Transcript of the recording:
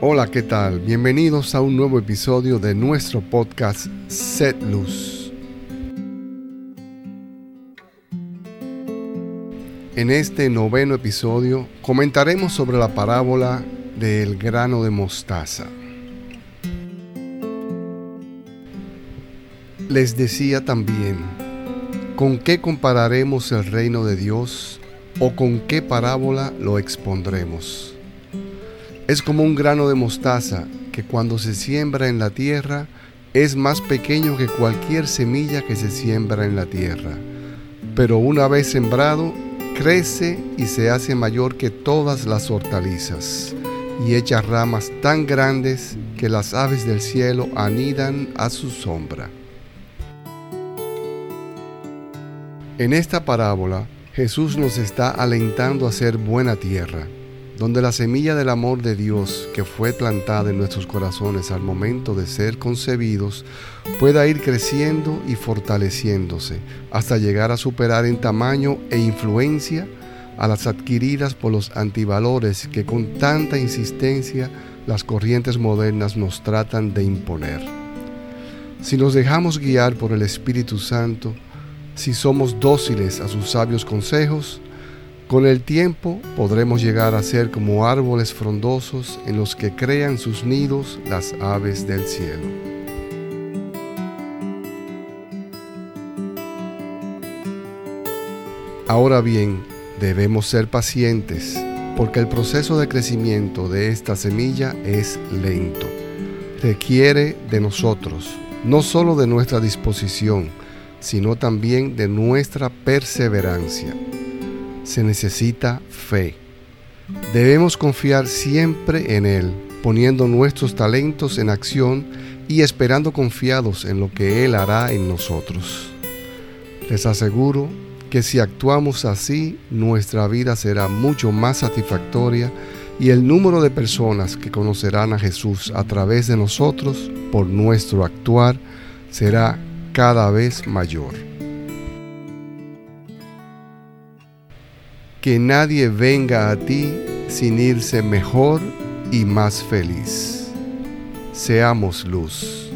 Hola, ¿qué tal? Bienvenidos a un nuevo episodio de nuestro podcast Set Luz. En este noveno episodio comentaremos sobre la parábola del grano de mostaza. Les decía también, ¿con qué compararemos el reino de Dios o con qué parábola lo expondremos? Es como un grano de mostaza que cuando se siembra en la tierra es más pequeño que cualquier semilla que se siembra en la tierra. Pero una vez sembrado, crece y se hace mayor que todas las hortalizas y echa ramas tan grandes que las aves del cielo anidan a su sombra. En esta parábola, Jesús nos está alentando a ser buena tierra donde la semilla del amor de Dios que fue plantada en nuestros corazones al momento de ser concebidos pueda ir creciendo y fortaleciéndose hasta llegar a superar en tamaño e influencia a las adquiridas por los antivalores que con tanta insistencia las corrientes modernas nos tratan de imponer. Si nos dejamos guiar por el Espíritu Santo, si somos dóciles a sus sabios consejos, con el tiempo podremos llegar a ser como árboles frondosos en los que crean sus nidos las aves del cielo. Ahora bien, debemos ser pacientes porque el proceso de crecimiento de esta semilla es lento. Requiere de nosotros, no solo de nuestra disposición, sino también de nuestra perseverancia se necesita fe. Debemos confiar siempre en Él, poniendo nuestros talentos en acción y esperando confiados en lo que Él hará en nosotros. Les aseguro que si actuamos así, nuestra vida será mucho más satisfactoria y el número de personas que conocerán a Jesús a través de nosotros por nuestro actuar será cada vez mayor. Que nadie venga a ti sin irse mejor y más feliz. Seamos luz.